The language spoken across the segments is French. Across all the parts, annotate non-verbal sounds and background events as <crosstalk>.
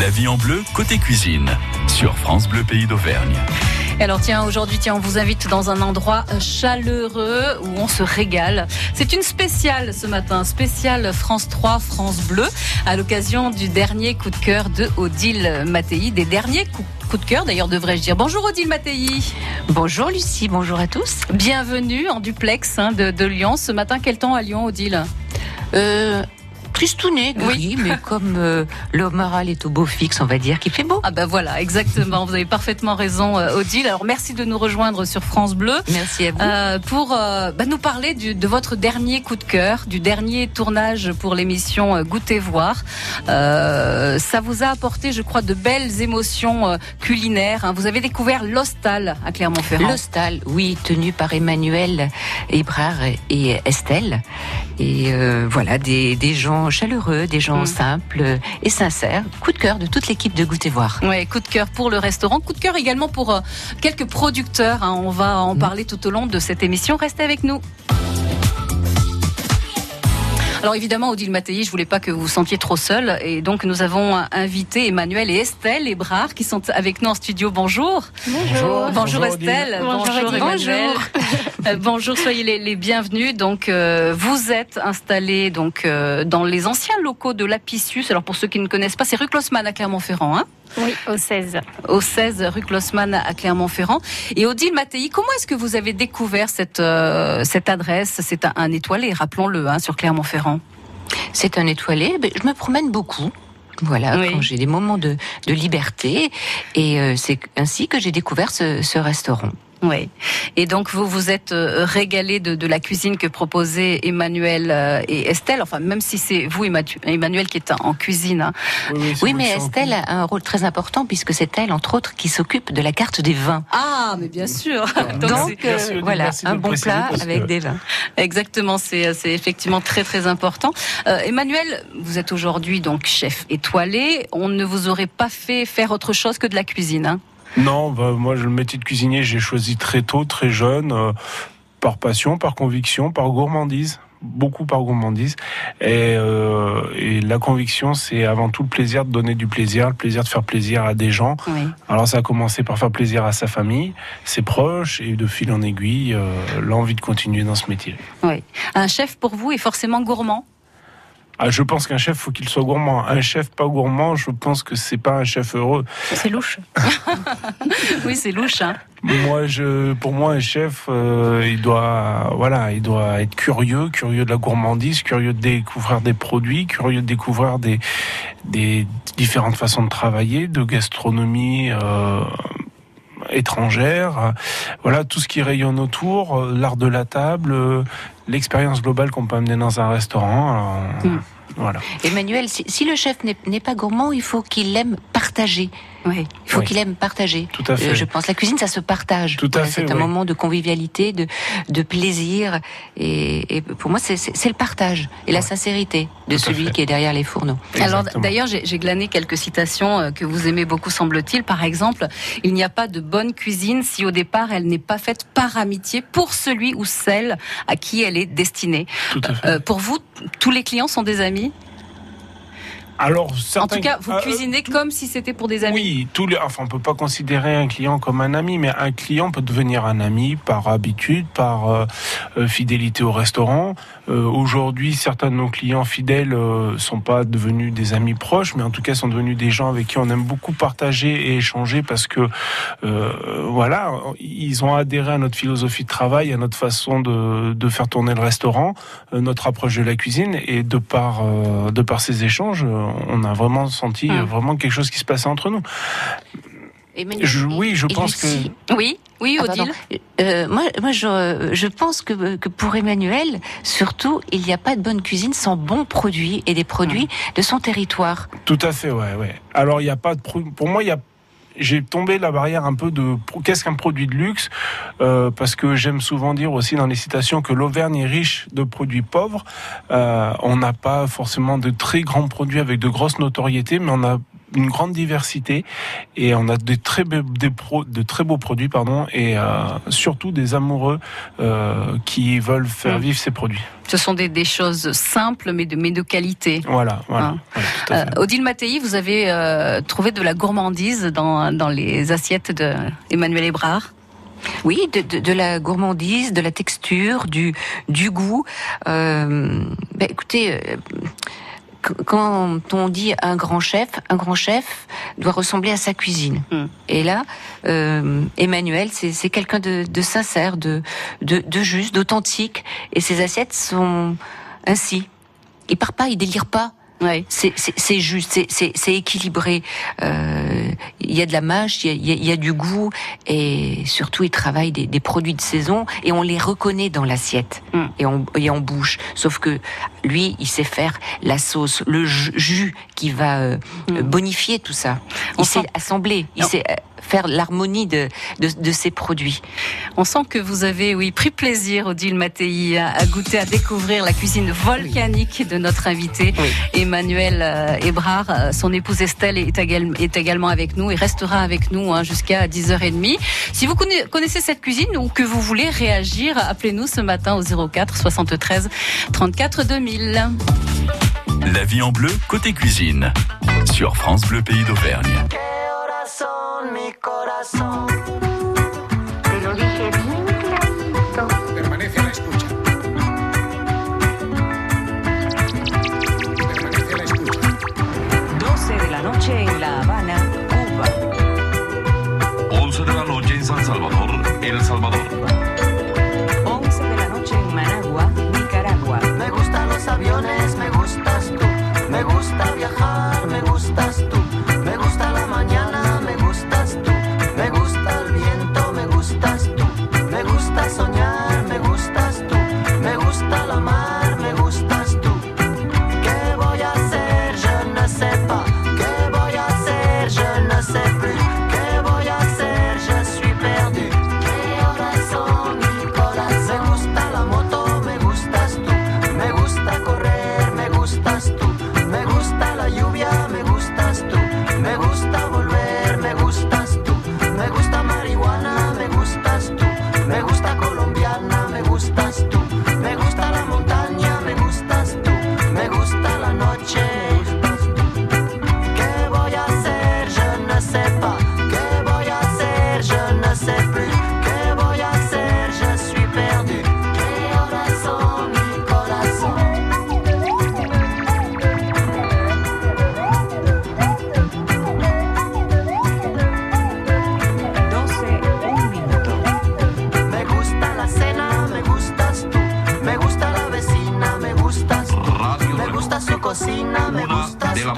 La vie en bleu, côté cuisine, sur France Bleu Pays d'Auvergne. Alors tiens, aujourd'hui, tiens, on vous invite dans un endroit chaleureux où on se régale. C'est une spéciale ce matin, spéciale France 3, France Bleu, à l'occasion du dernier coup de cœur de Odile Mattei, des derniers coups de cœur d'ailleurs devrais-je dire. Bonjour Odile Mattei. Bonjour Lucie, bonjour à tous. Bienvenue en duplex hein, de, de Lyon. Ce matin, quel temps à Lyon Odile? Euh, tristounet, oui, mais comme euh, le moral est au beau fixe, on va dire qu'il fait beau. Ah ben voilà, exactement. Vous avez parfaitement raison, euh, Odile. Alors merci de nous rejoindre sur France Bleu. Merci à vous. Euh, pour euh, bah, nous parler du, de votre dernier coup de cœur, du dernier tournage pour l'émission Goûter voir. ça vous a apporté, je crois, de belles émotions culinaires. Hein. Vous avez découvert l'Hostal à Clermont-Ferrand. L'Hostal, oui, tenu par Emmanuel Ebrard et Estelle. Et voilà, des, des gens chaleureux, des gens mm. simples et sincères. Coup de cœur de toute l'équipe de Goûter Voir. Oui, coup de cœur pour le restaurant. Coup de cœur également pour euh, quelques producteurs. Hein. On va en mm. parler tout au long de cette émission. Restez avec nous. Alors évidemment, Odile Mattei, je voulais pas que vous vous sentiez trop seul. Et donc, nous avons invité Emmanuel et Estelle Ebrard qui sont avec nous en studio. Bonjour. Bonjour. Bonjour, Estelle. Bonjour, Emmanuel. <laughs> Euh, bonjour, soyez les, bienvenus. Donc, euh, vous êtes installés donc euh, dans les anciens locaux de l'Apicius. Alors, pour ceux qui ne connaissent pas, c'est rue Closman à Clermont-Ferrand. Hein oui, au 16. Au 16 rue Closman à Clermont-Ferrand. Et Odile Mattei, comment est-ce que vous avez découvert cette, cette adresse? C'est un, étoilé, rappelons-le, hein, sur Clermont-Ferrand. C'est un étoilé. Je me promène beaucoup. Voilà, quand j'ai des moments de, de liberté. Et c'est ainsi que j'ai découvert ce, ce restaurant. Oui. Et donc vous vous êtes euh, régalé de, de la cuisine que proposaient Emmanuel euh, et Estelle. Enfin, même si c'est vous Emmanuel qui est en cuisine. Hein. Oui, mais Estelle a un rôle très important puisque c'est elle, entre autres, qui s'occupe de la carte des vins. Ah, mais bien sûr. donc, euh, voilà, un bon plat avec des vins. Exactement, c'est effectivement très très important. Emmanuel, vous êtes aujourd'hui donc chef étoilé. On ne vous aurait pas fait faire autre chose que de la cuisine. Hein? Non, bah, moi le métier de cuisinier, j'ai choisi très tôt, très jeune, euh, par passion, par conviction, par gourmandise beaucoup par gourmandise. Et, euh, et la conviction, c'est avant tout le plaisir de donner du plaisir, le plaisir de faire plaisir à des gens. Alors ça a commencé par faire plaisir à sa famille, ses proches, et de fil en aiguille, euh, l'envie de continuer dans ce métier. Oui. Un chef pour vous est forcément gourmand? Ah, je pense qu'un chef, faut qu'il soit gourmand. Un chef pas gourmand, je pense que c'est pas un chef heureux. C'est louche. <laughs> oui, c'est louche. Hein. Moi, je, pour moi, un chef, euh, il doit, voilà, il doit être curieux, curieux de la gourmandise, curieux de découvrir des produits, curieux de découvrir des, des différentes façons de travailler, de gastronomie. Euh, étrangère, voilà tout ce qui rayonne autour, euh, l'art de la table, l'expérience globale qu'on peut amener dans un restaurant. Hmm. Voilà. Emmanuel, si, le chef n'est pas gourmand, il faut qu'il aime partager. Oui, il faut qu'il aime partager. Tout à fait. Euh, je pense la cuisine, ça se partage. Tout à fait. C'est un moment de convivialité, de, de plaisir, et, et pour moi, c'est le partage et la sincérité de celui qui est derrière les fourneaux. Alors d'ailleurs, j'ai glané quelques citations euh, que vous aimez beaucoup, semble-t-il. Par exemple, il n'y a pas de bonne cuisine si au départ elle n'est pas faite par amitié pour celui ou celle à qui elle est destinée. Tout à fait. Euh, pour vous, tous les clients sont des amis? Alors, en tout cas, vous euh, cuisinez comme si c'était pour des amis. Oui, tous les, enfin, on peut pas considérer un client comme un ami, mais un client peut devenir un ami par habitude, par euh, euh, fidélité au restaurant. Aujourd'hui, certains de nos clients fidèles sont pas devenus des amis proches, mais en tout cas sont devenus des gens avec qui on aime beaucoup partager et échanger parce que voilà, ils ont adhéré à notre philosophie de travail, à notre façon de, de faire tourner le restaurant, notre approche de la cuisine et de par de par ces échanges on a vraiment senti ah. vraiment quelque chose qui se passait entre nous. Oui, je pense que. Oui, oui, ah, Odile. Euh, moi, moi je, je pense que, que, pour Emmanuel, surtout, il n'y a pas de bonne cuisine sans bons produits et des produits ah. de son territoire. Tout à fait, ouais, ouais. Alors, il n'y a pas de. Pour moi, il y a j'ai tombé la barrière un peu de qu'est-ce qu'un produit de luxe euh, parce que j'aime souvent dire aussi dans les citations que l'Auvergne est riche de produits pauvres. Euh, on n'a pas forcément de très grands produits avec de grosses notoriétés, mais on a une grande diversité et on a des très, des de très beaux produits pardon, et surtout des amoureux qui veulent faire mm. vivre ces produits. Ce sont des, choses simples mais de, mais de qualité. Voilà. voilà, hein. Odile Mattei, vous avez trouvé de la gourmandise dans, dans les assiettes d'Emmanuel Hébrard? Oui, de, la gourmandise, de la texture, du, du goût. Euh, ben, écoutez, euh, quand on dit un grand chef, un grand chef doit ressembler à sa cuisine. Hmm. Et là, euh, Emmanuel, c'est quelqu'un de, sincère, de, de, juste, d'authentique. Et ses assiettes sont ainsi. Il part pas, il délire pas. C'est juste, c'est équilibré. Euh, il y a de la mâche, il y, a, du goût et surtout il travaille des, produits de saison et on les reconnaît dans l'assiette mm. et, en, et en bouche. Sauf que lui, il sait faire la sauce, le jus qui va euh, mm. bonifier tout ça. Il sait assembler, il sait euh, faire l'harmonie de, de, ces produits. On sent que vous avez, oui, pris plaisir, Odile Mattei, à, goûter, à découvrir la cuisine volcanique de notre invité, Emmanuel euh, Ebrard. Son épouse Estelle est, est également avec nous et restera avec nous hein, jusqu'à 10h30. Si vous connaissez cette cuisine ou que vous voulez réagir, appelez-nous ce matin au 04 73 34 2000. La vie en bleu, côté cuisine, sur France Bleu Pays d'Auvergne. Salvador, El Salvador. 11 de la noche en Managua, Nicaragua. Me gustan los aviones, me gustas tú. Me gusta viajar, me gustas tú. me de la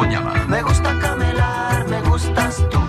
Me gusta camelar, me gustas tú.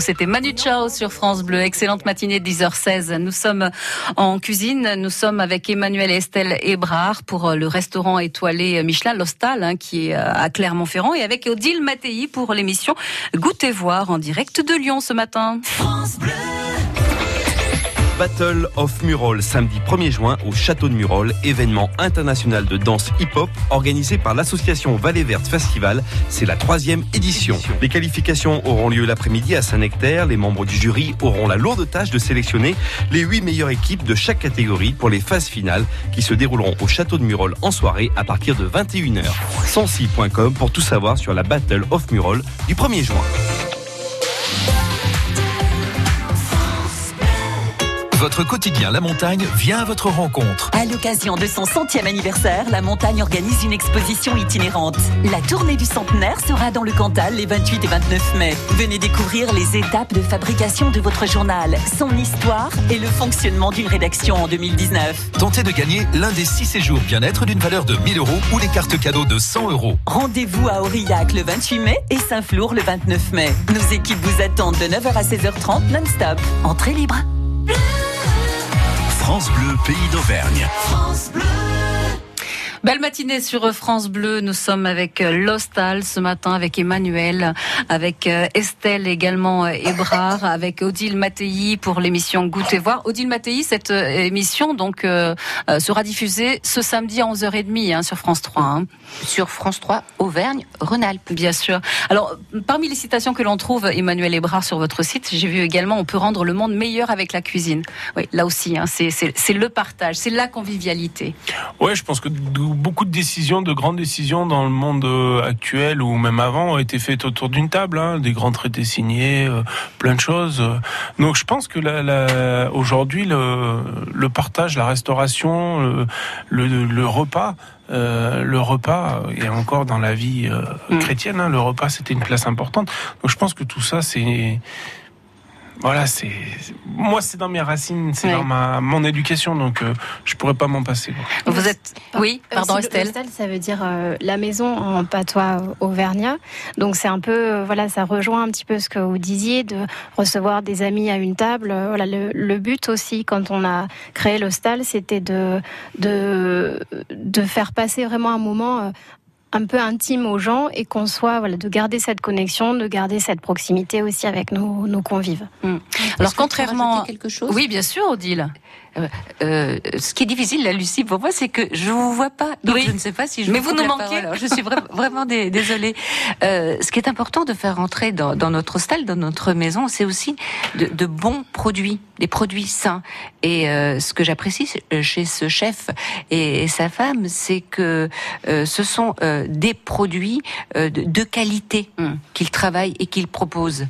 C'était Manu Chao sur France Bleu. Excellente matinée, 10h16. Nous sommes en cuisine. Nous sommes avec Emmanuel et Estelle Ebrard pour euh, le restaurant étoilé Michelin L'Hostal, hein, qui est euh, à Clermont-Ferrand, et avec Odile Mattei pour l'émission Goûtez voir en direct de Lyon ce matin. Battle of Murol, samedi 1er juin au Château de Murol, événement international de danse hip-hop organisé par l'association Vallée Verte Festival. C'est la troisième édition. Les qualifications auront lieu l'après-midi à Saint-Nectaire. Les membres du jury auront la lourde tâche de sélectionner les huit meilleures équipes de chaque catégorie pour les phases finales qui se dérouleront au Château de Murol en soirée à partir de 21h. 106.com pour tout savoir sur la Battle of Murol du 1er juin. Votre quotidien La Montagne vient à votre rencontre. À l'occasion de son centième anniversaire, la montagne organise une exposition itinérante. La tournée du centenaire sera dans le Cantal les 28 et 29 mai. Venez découvrir les étapes de fabrication de votre journal, son histoire et le fonctionnement d'une rédaction en 2019. Tentez de gagner l'un des six séjours bien-être d'une valeur de 1000 euros ou les cartes cadeaux de 100 euros. Rendez-vous à Aurillac le 28 mai et Saint-Flour le 29 mai. Nos équipes vous attendent de 9h à 16h30 non-stop. Entrée libre. France Bleu, pays d'Auvergne. Belle matinée sur France Bleu. Nous sommes avec euh, Lostal ce matin, avec Emmanuel, avec euh, Estelle également, euh, Ebrard, <laughs> avec Odile Mattei pour l'émission Goûtez voir. Odile Mattei, cette émission donc sera diffusée ce samedi à 11h30 hein, sur France 3. hein. Sur France 3, Auvergne, Rhône-Alpes. Bien sûr. Alors, parmi les citations que l'on trouve, Emmanuel Ebrard, sur votre site, j'ai vu également, on peut rendre le monde meilleur avec la cuisine. Oui, là aussi, hein, c'est- le partage, c'est la convivialité. Ouais, je pense que beaucoup de décisions, de grandes décisions dans le monde euh, actuel ou même avant ont été faites autour d'une table, hein, des grands traités signés, euh, plein de choses. euh. Donc je pense que la, la- aujourd'hui le, le partage, la restauration, le, le, le repas. euh, le repas et encore dans la vie euh, Mm. chrétienne, hein, le repas c'était une place importante. Donc je pense que tout ça c'est voilà, c'est moi c'est dans mes racines, c'est Ouais. dans ma mon éducation, donc euh, je pourrais pas m'en passer. quoi. Vous êtes, oui, Euh, pardon Estelle. ça veut dire euh, la maison en patois auvergnat. Donc c'est un peu, euh, voilà, ça rejoint un petit peu ce que vous disiez de recevoir des amis à une table. Voilà, le, le but aussi quand on a créé l'hostal, c'était de, de de faire passer vraiment un moment. Euh, un peu intime aux gens et qu'on soit voilà de garder cette connexion, de garder cette proximité aussi avec nos, nos convives. Alors qu'on peut contrairement, rajouter quelque chose? Oui, bien sûr, Odile. Euh, ce qui est difficile, là, Lucie, pour moi, c'est que je vous vois pas. Donc Oui. je ne sais pas si je Mais vous nous la manquez. Alors, je suis vra- <laughs> vraiment dé- désolée. Euh, ce qui est important de faire entrer dans, dans notre hostel, dans notre maison, c'est aussi de, de bons produits, des produits sains. Et euh, ce que j'apprécie chez ce chef et, et sa femme, c'est que euh, ce sont euh, des produits euh, de, de qualité Mm. qu'ils travaillent et qu'ils proposent.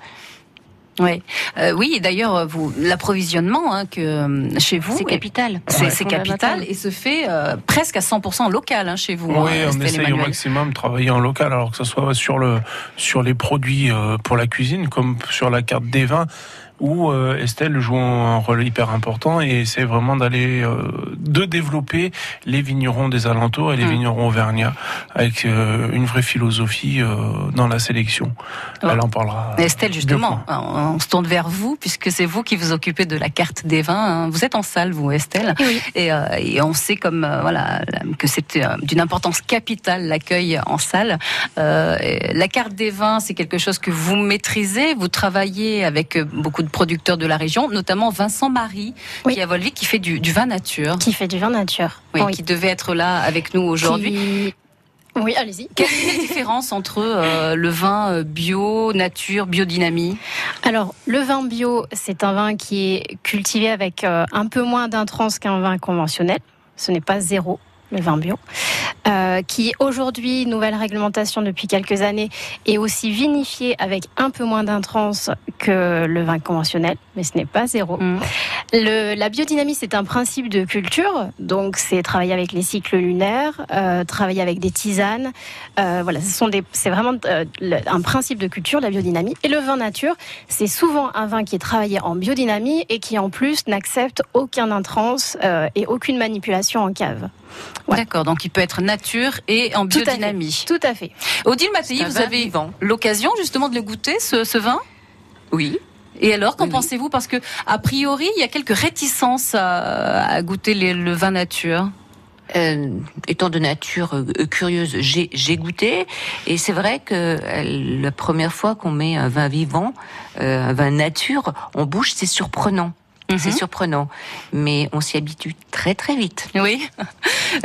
Oui, euh, oui. et D'ailleurs, vous l'approvisionnement hein, que euh, chez vous, C'est capital. c'est Ouais. capital et se fait euh, presque à 100% local hein, chez vous. Oui, hein, on essaye au maximum de travailler en local, alors que ce soit sur le sur les produits euh, pour la cuisine, comme sur la carte des vins, où euh, Estelle joue un rôle hyper important et essaie vraiment d'aller euh, de développer les vignerons des alentours et les Mm. vignerons auvergnats avec euh, une vraie philosophie dans la sélection. Alors, Elle en parlera. Estelle, justement, on se tourne vers vous puisque c'est vous qui vous occupez de la carte des vins. hein. Vous êtes en salle, vous, Estelle, Oui. et, euh, et on sait comme euh, voilà que c'est euh, d'une importance capitale l'accueil en salle. Euh, la carte des vins, c'est quelque chose que vous maîtrisez. Vous travaillez avec beaucoup de producteurs de la région, notamment Vincent Marie, Oui. qui à Volvic, qui fait du, du vin nature, Qui fait du vin nature. oui, Oui. qui devait être là avec nous aujourd'hui. Qui- Oui, allez-y. Quelle est la différence entre euh, le vin euh, bio, nature, biodynamie? Alors, le vin bio, c'est un vin qui est cultivé avec euh, un peu moins d'intrants qu'un vin conventionnel. Ce n'est pas zéro, le vin bio. Euh, qui aujourd'hui, nouvelle réglementation depuis quelques années, est aussi vinifié avec un peu moins d'intrants que le vin conventionnel, mais ce n'est pas zéro. Mm. Le- la biodynamie, c'est un principe de culture, donc c'est travailler avec les cycles lunaires, euh, travailler avec des tisanes. Euh, voilà, ce sont des, c'est vraiment un principe de culture, la biodynamie. Et le vin nature, c'est souvent un vin qui est travaillé en biodynamie et qui en plus n'accepte aucun intrants euh, et aucune manipulation en cave. D'accord, donc il peut être nature et en Tout à fait. biodynamie. Tout à fait. Odile Mattei, vous avez l'occasion justement de le goûter, ce, ce vin? Oui. Et alors, qu'en Oui, pensez-vous? Parce que a priori, il y a quelques réticences à, à goûter les- le vin nature. Euh, étant de nature euh, curieuse, j'ai goûté et c'est vrai que euh, la première fois qu'on met un vin vivant, euh, un vin nature en bouche, c'est surprenant. C'est Mhm. surprenant, mais on s'y habitue très très vite. Oui.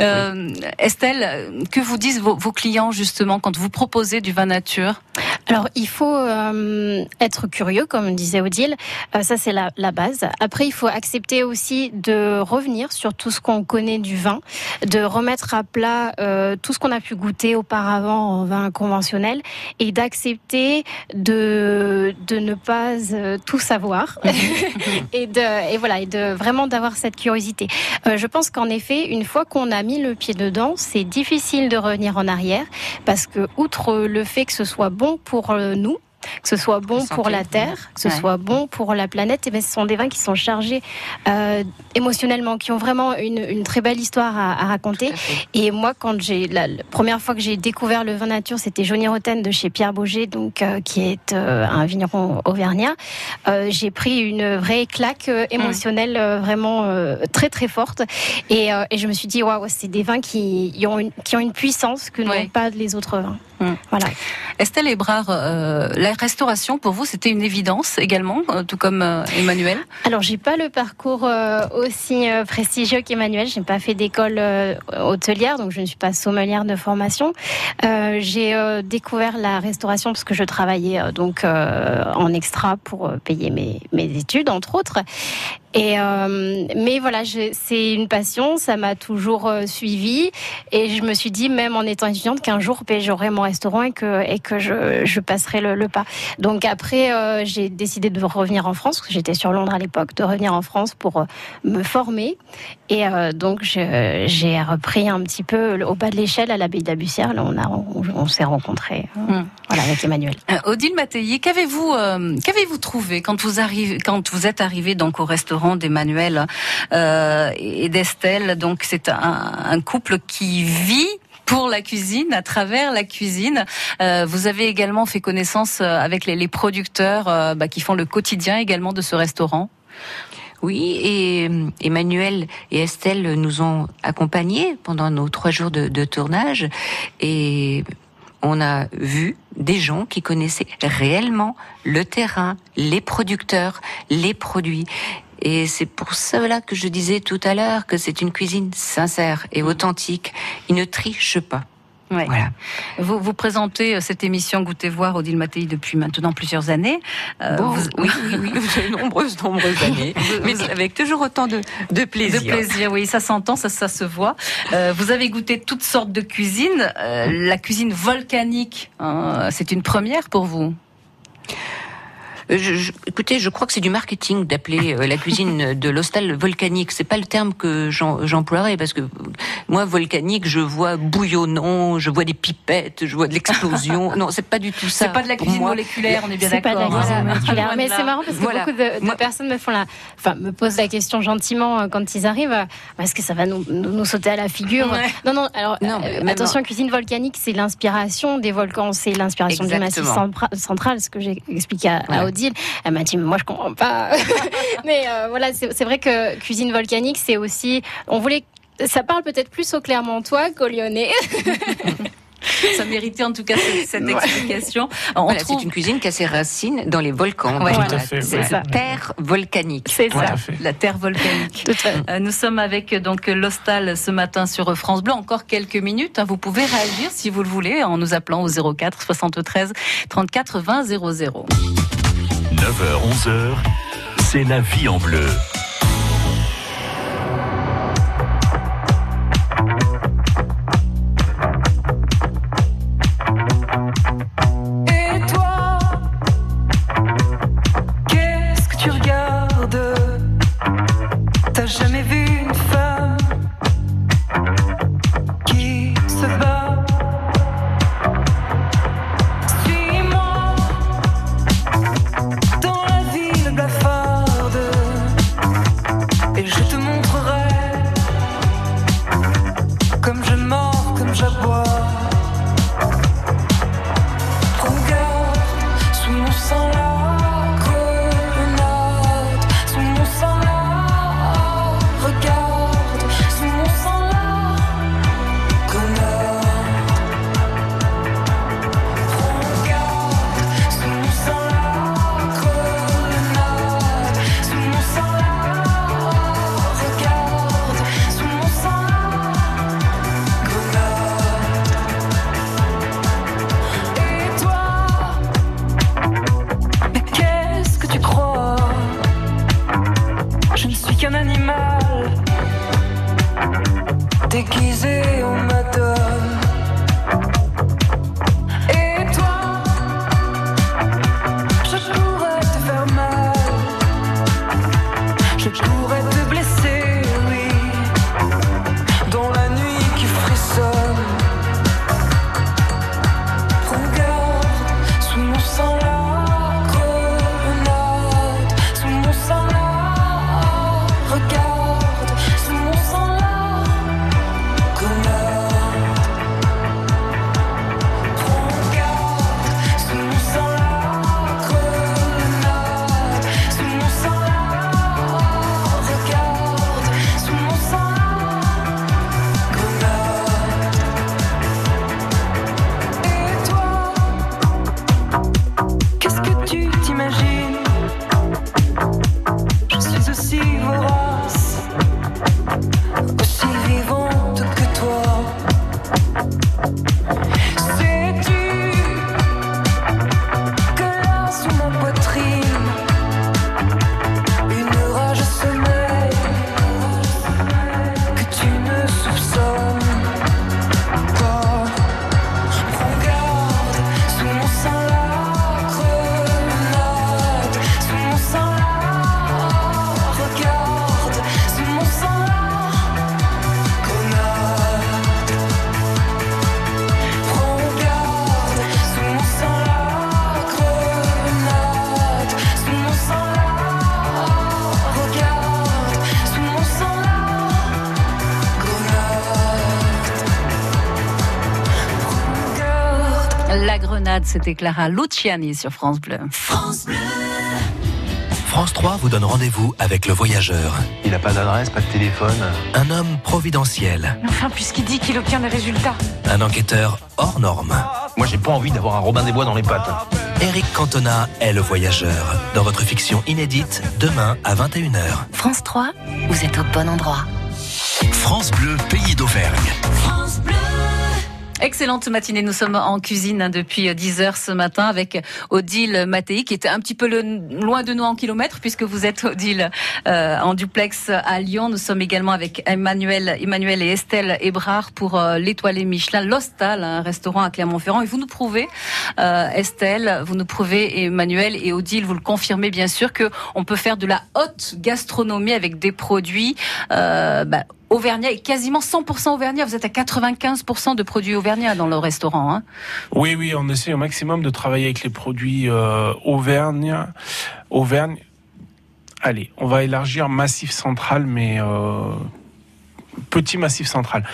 Euh, Estelle, que vous disent vos, vos clients justement quand vous proposez du vin nature? Alors, il faut euh, être curieux, comme disait Odile. Euh, ça, c'est la, la base. Après, il faut accepter aussi de revenir sur tout ce qu'on connaît du vin, de remettre à plat euh, tout ce qu'on a pu goûter auparavant en vin conventionnel et d'accepter de, de ne pas euh, tout savoir <laughs> et, de, et voilà, et de vraiment d'avoir cette curiosité. Euh, je pense qu'en effet, une fois qu'on a mis le pied dedans, c'est difficile de revenir en arrière parce que, outre le fait que ce soit bon pour euh, nous, que ce soit bon pour la terre, que ce Ouais. soit bon pour la planète, et ben, ce sont des vins qui sont chargés euh, émotionnellement, qui ont vraiment une, une très belle histoire à, à raconter. À. Et moi, quand j'ai la, la première fois que j'ai découvert le vin nature, c'était Johnny Rotten de chez Pierre Bauger, donc euh, qui est euh, un vigneron auvergnat. J'ai pris une vraie claque euh, émotionnelle vraiment très très forte, et, et je me suis dit waouh, c'est des vins qui, ont une, qui ont une puissance que Ouais. n'ont pas les autres vins. Mm. Voilà. Estelle Ebrard, euh, la restauration pour vous c'était une évidence également, euh, tout comme euh, Emmanuel Alors, j'ai pas le parcours euh, aussi prestigieux qu'Emmanuel. J'ai pas fait d'école hôtelière, donc je ne suis pas sommelière de formation. J'ai découvert la restauration parce que je travaillais donc en extra pour payer mes, mes études, entre autres. Et euh, mais voilà, c'est une passion, ça m'a toujours euh, suivi et je me suis dit même en étant étudiante qu'un jour ben, j'aurai mon restaurant et que et que je, je passerai le, le pas. Donc après euh, j'ai décidé de revenir en France j'étais sur Londres à l'époque, de revenir en France pour me former et donc j'ai repris un petit peu au bas de l'échelle à l'abbaye de la Bussière. Là on a on, on s'est rencontrés euh, Mm. voilà avec Emmanuel. Odile Mattei, qu'avez-vous euh, qu'avez-vous trouvé quand vous arrivez quand vous êtes arrivé donc au restaurant? d'Emmanuel euh, et d'Estelle Donc c'est un, couple qui vit pour la cuisine, à travers la cuisine. Euh, vous avez également fait connaissance euh, avec les, producteurs bah, qui font le quotidien également de ce restaurant. Oui, et Emmanuel et Estelle nous ont accompagnés pendant nos trois jours de, de tournage et on a vu des gens qui connaissaient réellement le terrain, les producteurs, les produits. Et c'est pour cela que je disais tout à l'heure que c'est une cuisine sincère et authentique. Ils ne trichent pas. Ouais. Voilà. Vous, vous présentez euh, cette émission Goûtez voir Odile Mattei depuis maintenant plusieurs années. Euh, Bon, vous- oui, oui, oui, nombreuses, nombreuses années, <laughs> mais avec toujours autant de, de plaisir. De plaisir, oui, ça s'entend, ça, ça se voit. Euh, vous avez goûté toutes sortes de cuisines. Euh, la cuisine volcanique, hein, c'est une première pour vous? Euh, Je, je- écoutez, je crois que c'est du marketing d'appeler euh, la cuisine de l'hostel volcanique. C'est pas le terme que j'emploierais parce que moi volcanique, je vois bouillonnant, je vois des pipettes, je vois de l'explosion. <laughs> non, c'est pas du tout ça. C'est pas de la cuisine moi. moléculaire, on est bien C'est pas de la d'accord. cuisine hein. moléculaire. Loin de Mais c'est marrant parce que Voilà. beaucoup de, de Moi- personnes me font la, enfin, me posent la question gentiment euh, quand ils arrivent. Est-ce que ça va nous, nous, nous sauter à la figure Ouais. Non, non. Alors, Non, euh, attention, cuisine volcanique, c'est l'inspiration des volcans, c'est l'inspiration du massif central. Ce que j'ai expliqué à, à Voilà. Elle m'a dit, moi, je comprends pas. <laughs> mais euh, voilà, c'est vrai que cuisine volcanique, c'est aussi, on voulait. Ça parle peut-être plus au Clermontois qu'au Lyonnais. <laughs> Ça méritait en tout cas cette, explication. On Voilà, trouve c'est une cuisine qui a ses racines dans les volcans. Ouais, Voilà, fait, cette terre volcanique. C'est ça. la terre volcanique. Tout à fait. Nous sommes avec donc l'Hostal ce matin sur France Bleu. Encore quelques minutes. hein. Vous pouvez réagir si vous le voulez en nous appelant au 04 73 34 20 00. 9h, 11h, c'est la vie en bleu. Regarde. C'était Clara Luciani sur France Bleu. France 3 vous donne rendez-vous avec le voyageur. Il n'a pas d'adresse, pas de téléphone. Un homme providentiel. Enfin, puisqu'il dit qu'il obtient des résultats. Un enquêteur hors norme. Moi, j'ai pas envie d'avoir un Robin des Bois dans les pattes. Eric Cantona est le voyageur. Dans votre fiction inédite, demain à 21h. France 3, vous êtes au bon endroit. France Bleu, pays d'Auvergne. Excellente matinée, nous sommes en cuisine hein, depuis 10 heures ce matin avec Odile Mattei qui était un petit peu loin de nous en kilomètres puisque vous êtes <laughs> Odile euh, en duplex à Lyon. Nous sommes également avec Emmanuel, Emmanuel et Estelle Ebrard pour euh, l'étoilé Michelin L'Hostal, un restaurant à Clermont-Ferrand. Et vous nous prouvez, euh, Estelle, vous nous prouvez Emmanuel et Odile, vous le confirmez bien sûr que on peut faire de la haute gastronomie avec des produits euh, bah, auvergnats et quasiment 100% auvergnats. Vous êtes à 95% de produits auvergnats dans le restaurant. Hein. Oui, oui, on essaie au maximum de travailler avec les produits euh, Auvergne. Auvergne. Allez, on va élargir Massif Central, mais euh, petit Massif Central.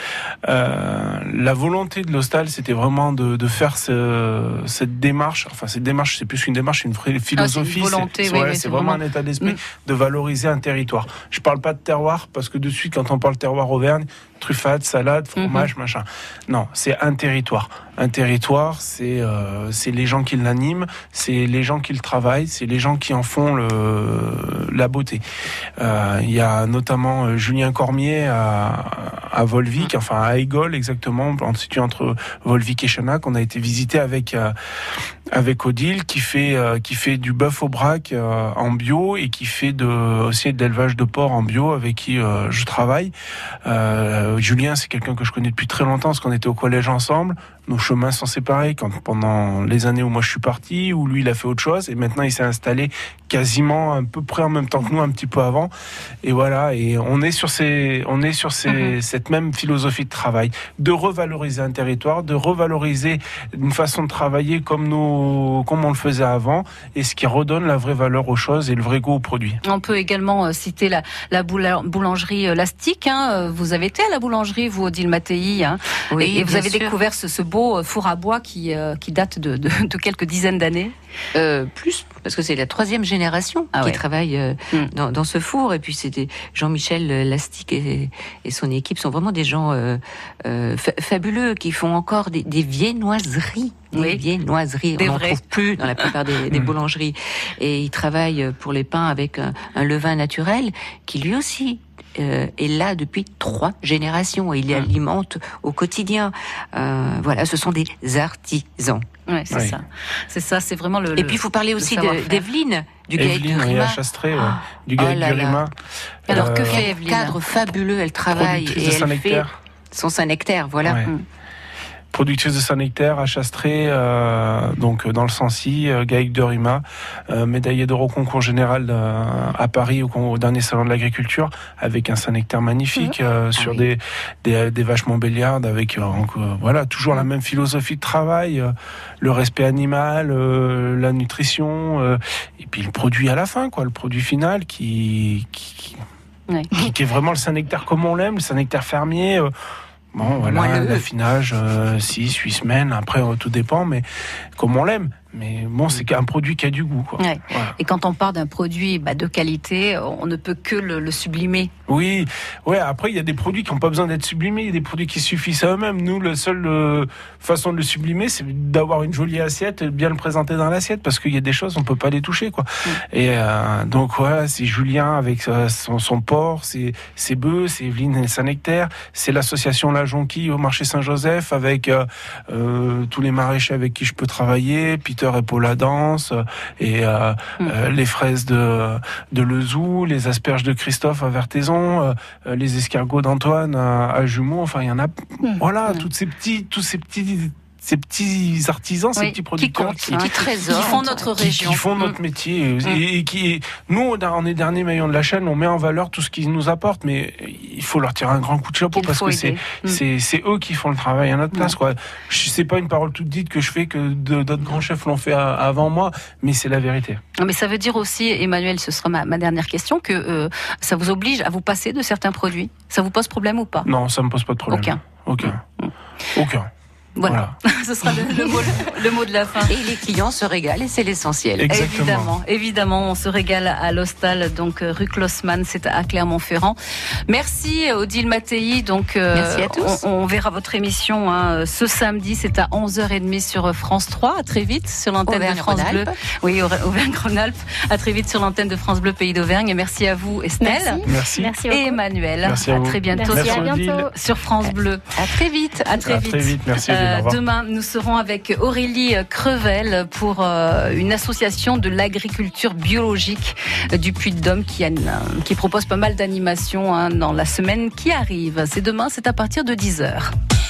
Euh, la volonté de l'hostal, c'était vraiment de, de faire ce- cette démarche. Enfin, cette démarche, c'est plus qu'une démarche, c'est une philosophie. Ah, c'est oui, ouais, vraiment, vraiment- un état d'esprit Mm. de valoriser un territoire. Je parle pas de terroir parce que de suite, quand on parle terroir Auvergne, truffade, salade, fromage, Mhm. machin. Non, c'est un territoire. Un territoire, c'est euh, c'est les gens qui l'animent, c'est les gens qui le travaillent, c'est les gens qui en font le, la beauté. Euh, Il y a notamment euh, Julien Cormier à, à Volvic, enfin à Aigol exactement, en situé entre Volvic et Chenac. On a été visité avec euh, avec Odile qui fait euh, qui fait du bœuf au braque euh, en bio et qui fait de aussi de l'élevage de porc en bio avec qui euh, je travaille. Euh, Julien, c'est quelqu'un que je connais depuis très longtemps parce qu'on était au collège ensemble. Nos chemins sont séparés. Quand pendant les années où moi je suis parti, où lui il a fait autre chose et maintenant il s'est installé quasiment à peu près en même temps que nous, un petit peu avant. Et voilà, et on est sur ces, on est sur ces, Mhm. cette même philosophie de travail, de revaloriser un territoire, de revaloriser une façon de travailler comme nous, comme on le faisait avant, et ce qui redonne la vraie valeur aux choses et le vrai goût aux produits. On peut également euh, citer la, la boula- boulangerie euh, Lastique. Hein. Euh, Vous avez été à la boulangerie, vous, Odile Mattei. Hein. Oui, et, et vous avez sûr. découvert ce, ce beau four à bois qui, euh, qui date de, de, de quelques dizaines d'années. Euh, plus, parce que c'est la troisième génération Ah qui ouais. travaille euh, Mm. dans, dans ce four. Et puis c'était Jean-Michel euh, Lastic et, et son équipe sont vraiment des gens euh, euh, fa- fabuleux qui font encore des, des viennoiseries. Des Oui. viennoiseries. Des On n'en trouve plus dans la plupart des, des <laughs> boulangeries. Et ils travaillent pour les pains avec un, un levain naturel qui lui aussi euh, est là depuis trois générations et il alimente au quotidien. Euh, voilà, ce sont des artisans. Ouais, c'est Oui. ça. C'est ça, c'est vraiment le. Et le- puis il faut parler le aussi d'Evelyne, du oui, Durima. à Chastré, ouais. Ah, du oh là. Durima. Alors, que fait Evelyne cadre fabuleux, elle travaille et elle fait Saint-Nectaire. Son Saint-Nectaire, voilà. Ouais. Mm. Productrice de Saint-Nectaire à Chastré, euh, donc euh, dans le Sancy, euh, Gaïque de Rima, médaillée d'or au concours général à Paris au, dernier salon de l'agriculture, avec un Saint-Nectaire magnifique euh, sur oui. des, des, des vaches montbéliardes, avec donc, voilà toujours la même philosophie de travail, le respect animal, la nutrition, et puis le produit à la fin, quoi, le produit final qui, qui, Ouais. qui, qui est vraiment le Saint-Nectaire comme on l'aime, le Saint-Nectaire fermier. Euh, Bon, voilà, l'affinage, 6, 8 semaines, après, euh, tout dépend, mais comme on l'aime. Mais bon, c'est un produit qui a du goût, quoi. Ouais. Voilà. Et quand on part d'un produit bah, de qualité, on ne peut que le, le sublimer. Oui, ouais. Après, il y a des produits qui n'ont pas besoin d'être sublimés. Il y a des produits qui suffisent à eux-mêmes. Nous, la seule euh, façon de le sublimer, c'est d'avoir une jolie assiette et de bien le présenter dans l'assiette, parce qu'il y a des choses on peut pas les toucher, quoi. Et euh, donc voilà, c'est Julien avec euh, son, son porc, c'est ses bœufs, c'est Evelyne et Saint-Nectaire, c'est l'association La Jonquille au marché Saint-Joseph avec tous les maraîchers avec qui je peux travailler, Peter et Paul Danse, et euh, euh, les fraises de de Lezou, les asperges de Christophe à Vertaison, euh, euh, les escargots d'Antoine à, à Jumeaux. Enfin, il y en a. Voilà, toutes ces petits, tous ces petits, ces petits artisans, ces petits qui producteurs comptent, hein, qui- qui font notre qui- région. qui font Mm. notre métier et, et qui, nous, on est dernier maillon de la chaîne, on met en valeur tout ce qu'ils nous apportent, mais il faut leur tirer un grand coup de chapeau parce que c'est. Mm. c'est, c'est eux qui font le travail à notre place, quoi. Sais pas une parole toute dite que je fais que d'autres grands chefs l'ont fait avant moi, mais c'est la vérité. Mais ça veut dire aussi, Emmanuel, ce sera ma, ma dernière question, que euh, ça vous oblige à vous passer de certains produits. Ça vous pose problème ou pas? Non, ça me pose pas de problème. Aucun. Aucun. Aucun. Voilà. <laughs> ce sera le, le mot, le mot de la fin. Et les clients se régalent et c'est l'essentiel. Exactement. Évidemment, évidemment, on se régale à l'Hostal, donc euh, rue Klossmann, c'est à Clermont-Ferrand. Merci euh, Odile Mattei. Donc, euh, Merci à tous. On, on verra votre émission hein, ce samedi, c'est à 11h30 sur euh, France 3. À très vite sur l'antenne de France Bleu. Oui, Auver- Auvergne-Rhône-Alpes. À très vite sur l'antenne de France Bleu Pays d'Auvergne. Merci à vous, Estelle. Merci. Merci Et. Emmanuel. Merci à vous. très bientôt Merci, sur, à bientôt. Sur France Bleu. À très vite. À très À vite. très vite. Merci, Au revoir. demain, nous serons avec Aurélie Crevel pour euh, une association de l'agriculture biologique euh, du Puy-de-Dôme qui, qui propose pas mal d'animations hein, dans la semaine qui arrive. C'est demain, c'est à partir de 10h.